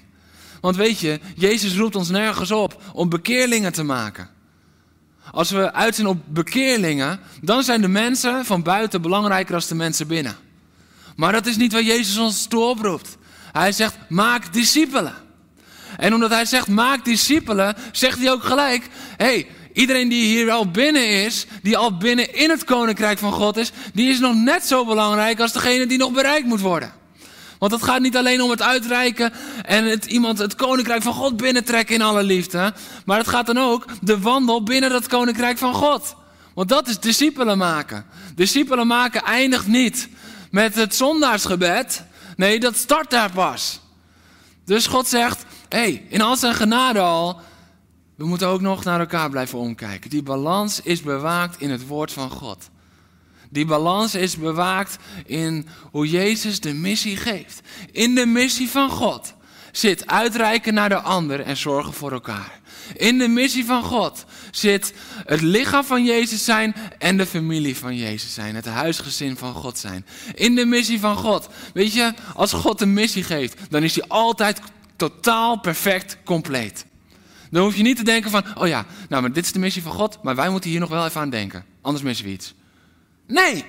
Want weet je, Jezus roept ons nergens op om bekeerlingen te maken. Als we uit zijn op bekeerlingen, dan zijn de mensen van buiten belangrijker dan de mensen binnen. Maar dat is niet wat Jezus ons toe oproept. Hij zegt, maak discipelen. En omdat hij zegt, maak discipelen, zegt hij ook gelijk, hey, iedereen die hier al binnen is, die al binnen in het koninkrijk van God is, die is nog net zo belangrijk als degene die nog bereikt moet worden. Want het gaat niet alleen om het uitreiken en het, iemand het koninkrijk van God binnentrekken in alle liefde. Maar het gaat dan ook de wandel binnen dat koninkrijk van God. Want dat is discipelen maken. Discipelen maken eindigt niet met het zondaarsgebed. Nee, dat start daar pas. Dus God zegt, hé, hey, in al zijn genade al, we moeten ook nog naar elkaar blijven omkijken. Die balans is bewaakt in het woord van God. Die balans is bewaakt in hoe Jezus de missie geeft. In de missie van God zit uitreiken naar de ander en zorgen voor elkaar. In de missie van God zit het lichaam van Jezus zijn en de familie van Jezus zijn. Het huisgezin van God zijn. In de missie van God. Weet je, als God een missie geeft, dan is hij altijd totaal perfect compleet. Dan hoef je niet te denken van, oh ja, nou maar dit is de missie van God, maar wij moeten hier nog wel even aan denken. Anders missen we iets. Nee.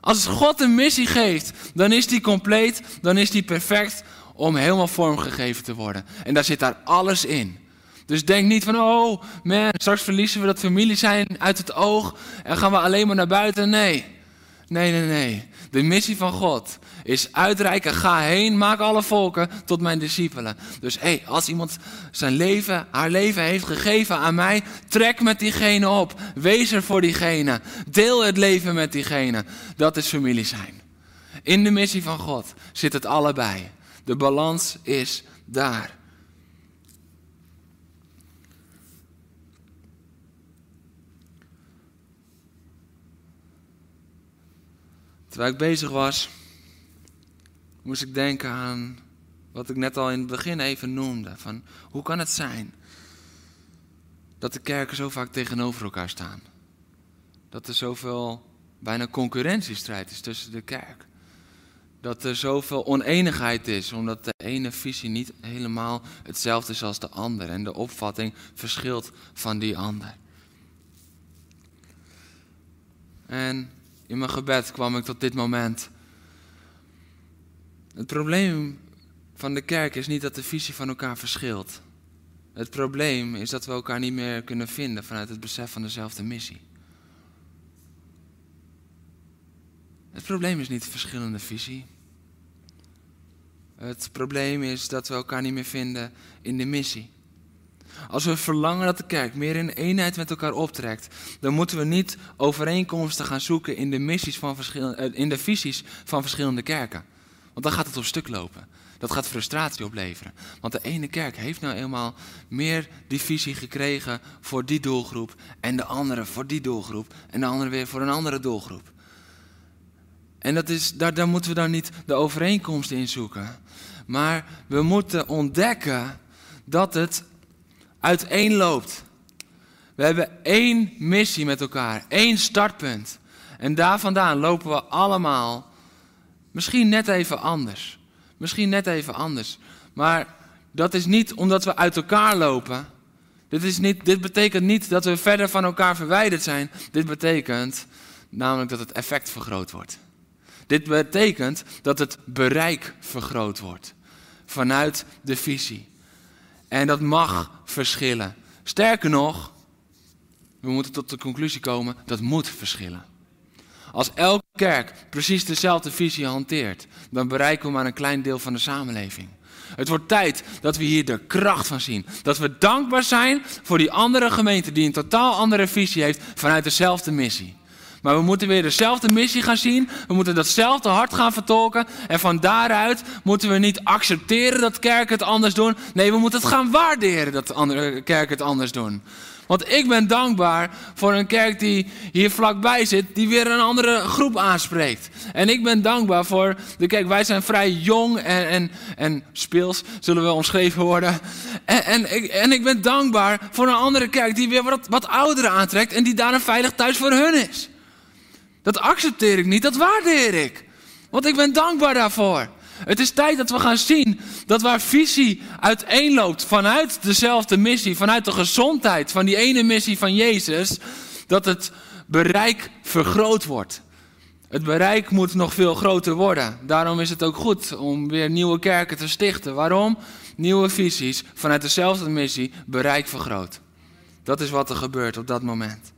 Als God een missie geeft, dan is die compleet, dan is die perfect om helemaal vormgegeven te worden. En daar zit daar alles in. Dus denk niet van, oh man, straks verliezen we dat familie zijn uit het oog en gaan we alleen maar naar buiten. Nee, nee, nee, nee. De missie van God is uitreiken, ga heen, maak alle volken tot mijn discipelen. Dus hey, als iemand zijn leven, haar leven heeft gegeven aan mij, trek met diegene op. Wees er voor diegene. Deel het leven met diegene. Dat is familie zijn. In de missie van God zit het allebei. De balans is daar. Terwijl ik bezig was moest ik denken aan wat ik net al in het begin even noemde. Van hoe kan het zijn dat de kerken zo vaak tegenover elkaar staan? Dat er zoveel bijna concurrentiestrijd is tussen de kerk. Dat er zoveel oneenigheid is, omdat de ene visie niet helemaal hetzelfde is als de ander en de opvatting verschilt van die ander. En in mijn gebed kwam ik tot dit moment het probleem van de kerk is niet dat de visie van elkaar verschilt. Het probleem is dat we elkaar niet meer kunnen vinden vanuit het besef van dezelfde missie. Het probleem is niet de verschillende visie. Het probleem is dat we elkaar niet meer vinden in de missie. Als we verlangen dat de kerk meer in eenheid met elkaar optrekt, dan moeten we niet overeenkomsten gaan zoeken in de, missies van eh, in de visies van verschillende kerken. Want dan gaat het op stuk lopen. Dat gaat frustratie opleveren. Want de ene kerk heeft nou eenmaal meer divisie gekregen voor die doelgroep. En de andere voor die doelgroep. En de andere weer voor een andere doelgroep. En dat is, daar, daar moeten we dan niet de overeenkomst in zoeken. Maar we moeten ontdekken dat het uiteenloopt. We hebben één missie met elkaar, één startpunt. En daar vandaan lopen we allemaal Misschien net even anders. Misschien net even anders. Maar dat is niet omdat we uit elkaar lopen. Dit, is niet, dit betekent niet dat we verder van elkaar verwijderd zijn. Dit betekent namelijk dat het effect vergroot wordt. Dit betekent dat het bereik vergroot wordt vanuit de visie. En dat mag verschillen. Sterker nog, we moeten tot de conclusie komen, dat moet verschillen. Als elke kerk precies dezelfde visie hanteert, dan bereiken we maar een klein deel van de samenleving. Het wordt tijd dat we hier de kracht van zien. Dat we dankbaar zijn voor die andere gemeente die een totaal andere visie heeft vanuit dezelfde missie. Maar we moeten weer dezelfde missie gaan zien. We moeten datzelfde hart gaan vertolken. En van daaruit moeten we niet accepteren dat kerken het anders doen. Nee, we moeten het gaan waarderen dat andere kerken het anders doen. Want ik ben dankbaar voor een kerk die hier vlakbij zit, die weer een andere groep aanspreekt. En ik ben dankbaar voor de kerk. Wij zijn vrij jong en, en, en speels, zullen we omschreven worden. En, en, ik, en ik ben dankbaar voor een andere kerk die weer wat, wat ouderen aantrekt en die daar een veilig thuis voor hun is. Dat accepteer ik niet, dat waardeer ik. Want ik ben dankbaar daarvoor. Het is tijd dat we gaan zien dat waar visie uiteenloopt vanuit dezelfde missie, vanuit de gezondheid van die ene missie van Jezus, dat het bereik vergroot wordt. Het bereik moet nog veel groter worden. Daarom is het ook goed om weer nieuwe kerken te stichten. Waarom? Nieuwe visies vanuit dezelfde missie, bereik vergroot. Dat is wat er gebeurt op dat moment.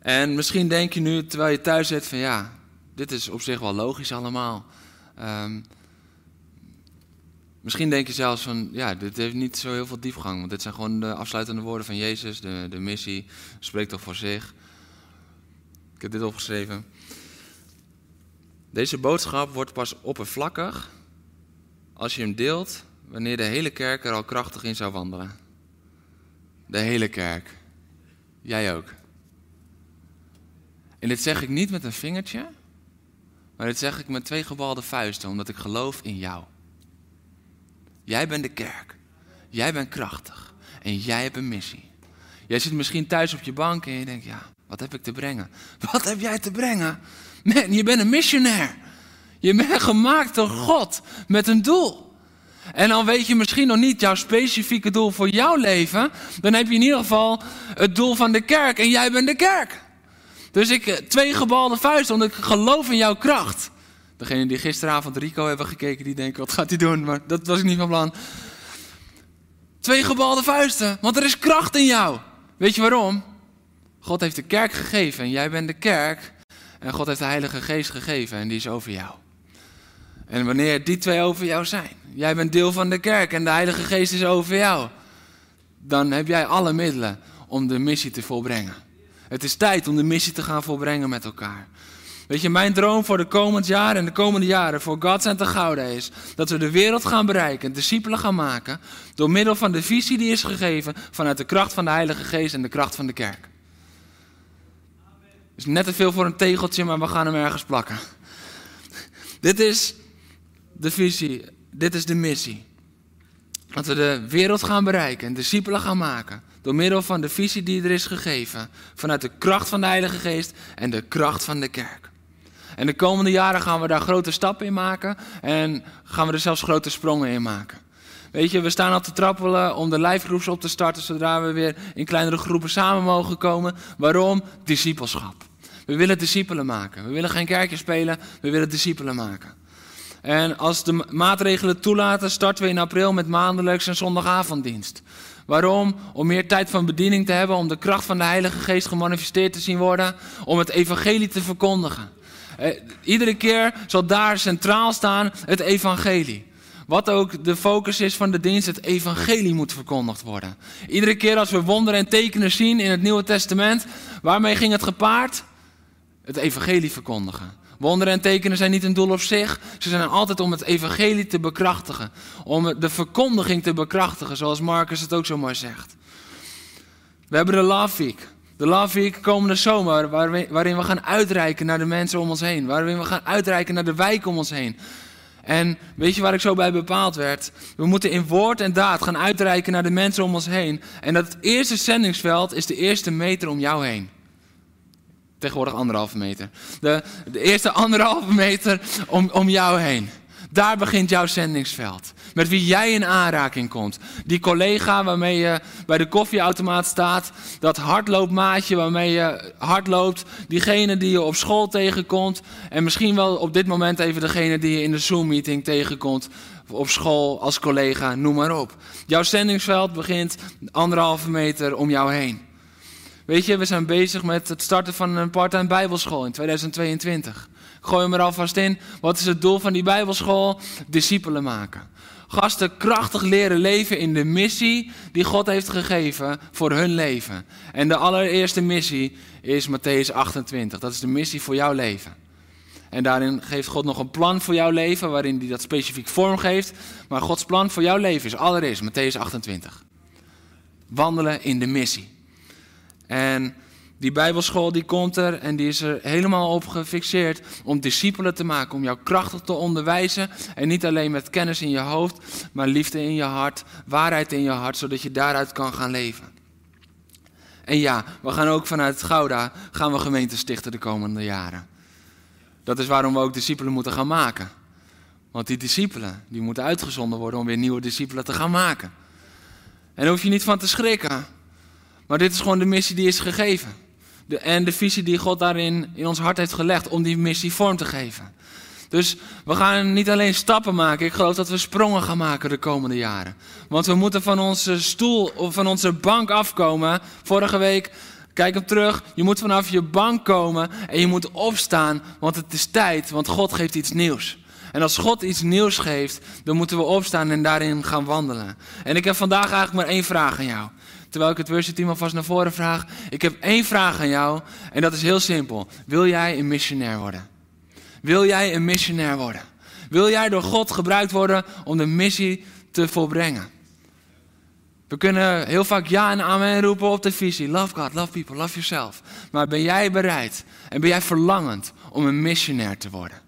En misschien denk je nu, terwijl je thuis zit, van ja, dit is op zich wel logisch allemaal. Um, misschien denk je zelfs van, ja, dit heeft niet zo heel veel diepgang. Want dit zijn gewoon de afsluitende woorden van Jezus. De, de missie spreekt toch voor zich. Ik heb dit opgeschreven. Deze boodschap wordt pas oppervlakkig als je hem deelt wanneer de hele kerk er al krachtig in zou wandelen. De hele kerk. Jij ook. En dit zeg ik niet met een vingertje, maar dit zeg ik met twee gebalde vuisten, omdat ik geloof in jou. Jij bent de kerk. Jij bent krachtig. En jij hebt een missie. Jij zit misschien thuis op je bank en je denkt, ja, wat heb ik te brengen? Wat heb jij te brengen? Man, je bent een missionair. Je bent gemaakt door God met een doel. En dan weet je misschien nog niet jouw specifieke doel voor jouw leven. Dan heb je in ieder geval het doel van de kerk en jij bent de kerk. Dus ik, eh, twee gebalde vuisten, want ik geloof in jouw kracht. Degene die gisteravond Rico hebben gekeken, die denken, wat gaat hij doen? Maar dat was ik niet van plan. Twee gebalde vuisten, want er is kracht in jou. Weet je waarom? God heeft de kerk gegeven en jij bent de kerk. En God heeft de Heilige Geest gegeven en die is over jou. En wanneer die twee over jou zijn, jij bent deel van de kerk en de Heilige Geest is over jou, dan heb jij alle middelen om de missie te volbrengen. Het is tijd om de missie te gaan volbrengen met elkaar. Weet je, mijn droom voor de komend jaar en de komende jaren voor God en Gouda is dat we de wereld gaan bereiken, discipelen gaan maken, door middel van de visie die is gegeven vanuit de kracht van de Heilige Geest en de kracht van de kerk. Is net te veel voor een tegeltje, maar we gaan hem ergens plakken. Dit is de visie, dit is de missie. Dat we de wereld gaan bereiken en discipelen gaan maken. Door middel van de visie die er is gegeven. Vanuit de kracht van de Heilige Geest en de kracht van de kerk. En de komende jaren gaan we daar grote stappen in maken. En gaan we er zelfs grote sprongen in maken. Weet je, we staan al te trappelen om de lijfgroeps op te starten. Zodra we weer in kleinere groepen samen mogen komen. Waarom? Discipelschap. We willen discipelen maken. We willen geen kerkje spelen. We willen discipelen maken. En als de maatregelen toelaten, starten we in april met maandelijks een zondagavonddienst. Waarom? Om meer tijd van bediening te hebben, om de kracht van de Heilige Geest gemanifesteerd te zien worden, om het evangelie te verkondigen. Eh, iedere keer zal daar centraal staan het evangelie. Wat ook de focus is van de dienst, het evangelie moet verkondigd worden. Iedere keer als we wonderen en tekenen zien in het Nieuwe Testament, waarmee ging het gepaard? Het evangelie verkondigen. Wonderen en tekenen zijn niet een doel op zich. Ze zijn altijd om het evangelie te bekrachtigen. Om de verkondiging te bekrachtigen, zoals Marcus het ook zo mooi zegt. We hebben de Love Week. De Love Week komende zomer, waarin we gaan uitreiken naar de mensen om ons heen. Waarin we gaan uitreiken naar de wijk om ons heen. En weet je waar ik zo bij bepaald werd? We moeten in woord en daad gaan uitreiken naar de mensen om ons heen. En dat eerste zendingsveld is de eerste meter om jou heen. Tegenwoordig anderhalve meter. De, de eerste anderhalve meter om, om jou heen. Daar begint jouw zendingsveld. Met wie jij in aanraking komt. Die collega waarmee je bij de koffieautomaat staat. Dat hardloopmaatje waarmee je hardloopt. Diegene die je op school tegenkomt. En misschien wel op dit moment even degene die je in de Zoom-meeting tegenkomt. Op school, als collega, noem maar op. Jouw zendingsveld begint anderhalve meter om jou heen. Weet je, we zijn bezig met het starten van een part-time bijbelschool in 2022. Gooi hem er alvast in. Wat is het doel van die bijbelschool? Discipelen maken. Gasten krachtig leren leven in de missie die God heeft gegeven voor hun leven. En de allereerste missie is Matthäus 28. Dat is de missie voor jouw leven. En daarin geeft God nog een plan voor jouw leven, waarin hij dat specifiek vorm geeft. Maar Gods plan voor jouw leven is allereerst Matthäus 28. Wandelen in de missie. En die Bijbelschool die komt er en die is er helemaal op gefixeerd om discipelen te maken, om jou krachtig te onderwijzen. En niet alleen met kennis in je hoofd, maar liefde in je hart, waarheid in je hart, zodat je daaruit kan gaan leven. En ja, we gaan ook vanuit Gouda gaan we gemeenten stichten de komende jaren. Dat is waarom we ook discipelen moeten gaan maken. Want die discipelen, die moeten uitgezonden worden om weer nieuwe discipelen te gaan maken. En daar hoef je niet van te schrikken. Maar dit is gewoon de missie die is gegeven. De, en de visie die God daarin in ons hart heeft gelegd om die missie vorm te geven. Dus we gaan niet alleen stappen maken, ik geloof dat we sprongen gaan maken de komende jaren. Want we moeten van onze stoel of van onze bank afkomen. Vorige week, kijk hem terug, je moet vanaf je bank komen en je moet opstaan, want het is tijd, want God geeft iets nieuws. En als God iets nieuws geeft, dan moeten we opstaan en daarin gaan wandelen. En ik heb vandaag eigenlijk maar één vraag aan jou. Terwijl ik het worship team alvast naar voren vraag. Ik heb één vraag aan jou en dat is heel simpel. Wil jij een missionair worden? Wil jij een missionair worden? Wil jij door God gebruikt worden om de missie te volbrengen? We kunnen heel vaak ja en amen roepen op de visie. Love God, love people, love yourself. Maar ben jij bereid en ben jij verlangend om een missionair te worden?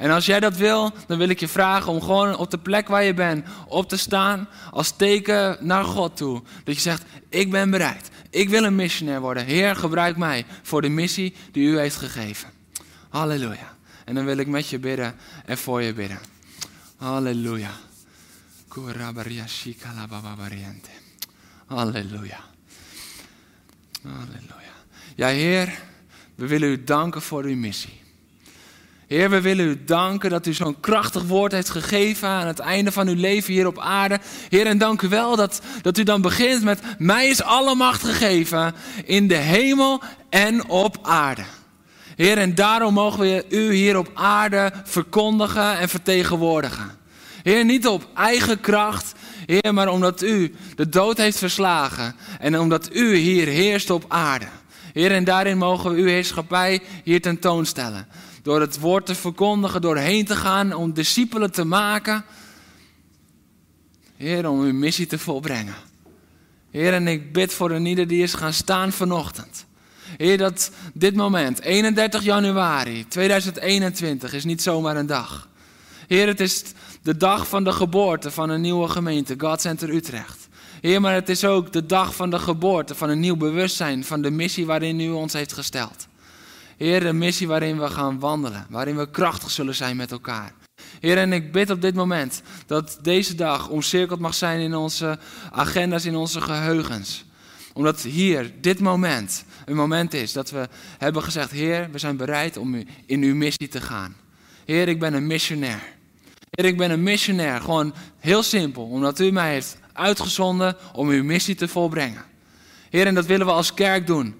En als jij dat wil, dan wil ik je vragen om gewoon op de plek waar je bent op te staan als teken naar God toe. Dat je zegt, ik ben bereid. Ik wil een missionair worden. Heer, gebruik mij voor de missie die u heeft gegeven. Halleluja. En dan wil ik met je bidden en voor je bidden. Halleluja. Halleluja. Halleluja. Ja, Heer, we willen u danken voor uw missie. Heer, we willen u danken dat u zo'n krachtig woord heeft gegeven aan het einde van uw leven hier op aarde. Heer, en dank u wel dat, dat u dan begint met, mij is alle macht gegeven in de hemel en op aarde. Heer, en daarom mogen we u hier op aarde verkondigen en vertegenwoordigen. Heer, niet op eigen kracht, Heer, maar omdat u de dood heeft verslagen en omdat u hier heerst op aarde. Heer, en daarin mogen we uw heerschappij hier tentoonstellen. Door het woord te verkondigen, doorheen te gaan, om discipelen te maken. Heer, om uw missie te volbrengen. Heer, en ik bid voor een ieder die is gaan staan vanochtend. Heer, dat dit moment, 31 januari 2021, is niet zomaar een dag. Heer, het is de dag van de geboorte van een nieuwe gemeente, God Center Utrecht. Heer, maar het is ook de dag van de geboorte van een nieuw bewustzijn van de missie waarin u ons heeft gesteld. Heer, een missie waarin we gaan wandelen, waarin we krachtig zullen zijn met elkaar. Heer, en ik bid op dit moment dat deze dag omcirkeld mag zijn in onze agenda's, in onze geheugens. Omdat hier, dit moment, een moment is dat we hebben gezegd, Heer, we zijn bereid om in uw missie te gaan. Heer, ik ben een missionair. Heer, ik ben een missionair, gewoon heel simpel, omdat u mij heeft uitgezonden om uw missie te volbrengen. Heer, en dat willen we als kerk doen.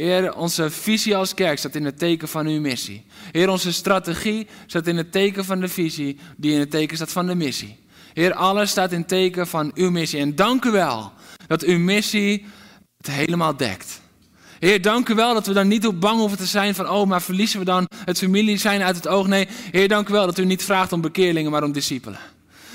Heer, onze visie als kerk staat in het teken van uw missie. Heer, onze strategie staat in het teken van de visie, die in het teken staat van de missie. Heer, alles staat in het teken van uw missie. En dank u wel dat uw missie het helemaal dekt. Heer, dank u wel dat we dan niet op bang hoeven te zijn van, oh, maar verliezen we dan het familie zijn uit het oog. Nee, Heer, dank u wel dat u niet vraagt om bekeerlingen, maar om discipelen.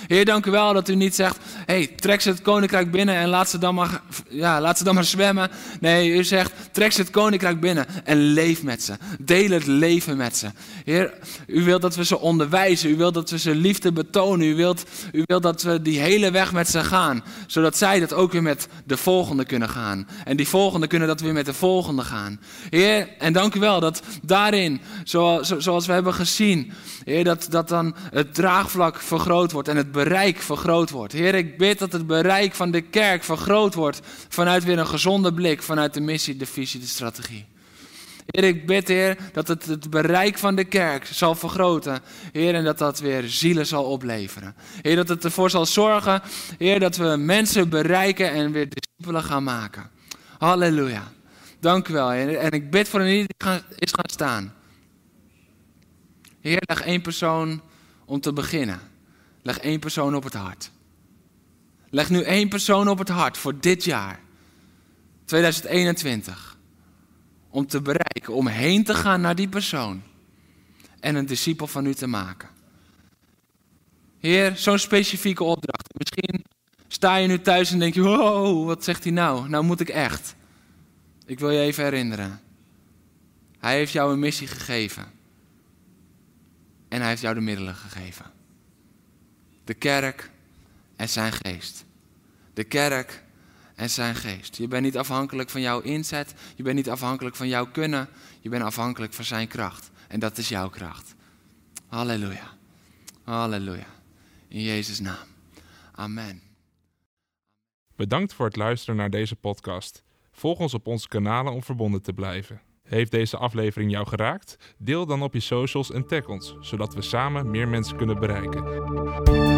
Heer, dank u wel dat u niet zegt, hey, trek ze het koninkrijk binnen en laat ze, dan maar, ja, laat ze dan maar zwemmen. Nee, u zegt, trek ze het koninkrijk binnen en leef met ze. Deel het leven met ze. Heer, u wilt dat we ze onderwijzen, u wilt dat we ze liefde betonen, u wilt, u wilt dat we die hele weg met ze gaan, zodat zij dat ook weer met de volgende kunnen gaan. En die volgende kunnen dat weer met de volgende gaan. Heer, en dank u wel dat daarin, zoals, zoals we hebben gezien, Heer, dat, dat dan het draagvlak vergroot wordt en het bereik vergroot wordt. Heer, ik bid dat het bereik van de kerk vergroot wordt vanuit weer een gezonde blik, vanuit de missie, de visie, de strategie. Heer, ik bid, Heer, dat het, het bereik van de kerk zal vergroten. Heer, en dat dat weer zielen zal opleveren. Heer, dat het ervoor zal zorgen, Heer, dat we mensen bereiken en weer discipelen gaan maken. Halleluja. Dank u wel, Heer. En ik bid voor een die is gaan staan. Heer, leg één persoon om te beginnen. Leg één persoon op het hart. Leg nu één persoon op het hart voor dit jaar, 2021. Om te bereiken, om heen te gaan naar die persoon. En een discipel van u te maken. Heer, zo'n specifieke opdracht. Misschien sta je nu thuis en denk je, wow, wat zegt hij nou? Nou moet ik echt. Ik wil je even herinneren. Hij heeft jou een missie gegeven. En hij heeft jou de middelen gegeven. De kerk en zijn geest. De kerk en zijn geest. Je bent niet afhankelijk van jouw inzet. Je bent niet afhankelijk van jouw kunnen. Je bent afhankelijk van zijn kracht. En dat is jouw kracht. Halleluja. Halleluja. In Jezus' naam. Amen. Bedankt voor het luisteren naar deze podcast. Volg ons op onze kanalen om verbonden te blijven. Heeft deze aflevering jou geraakt? Deel dan op je socials en tag ons, zodat we samen meer mensen kunnen bereiken.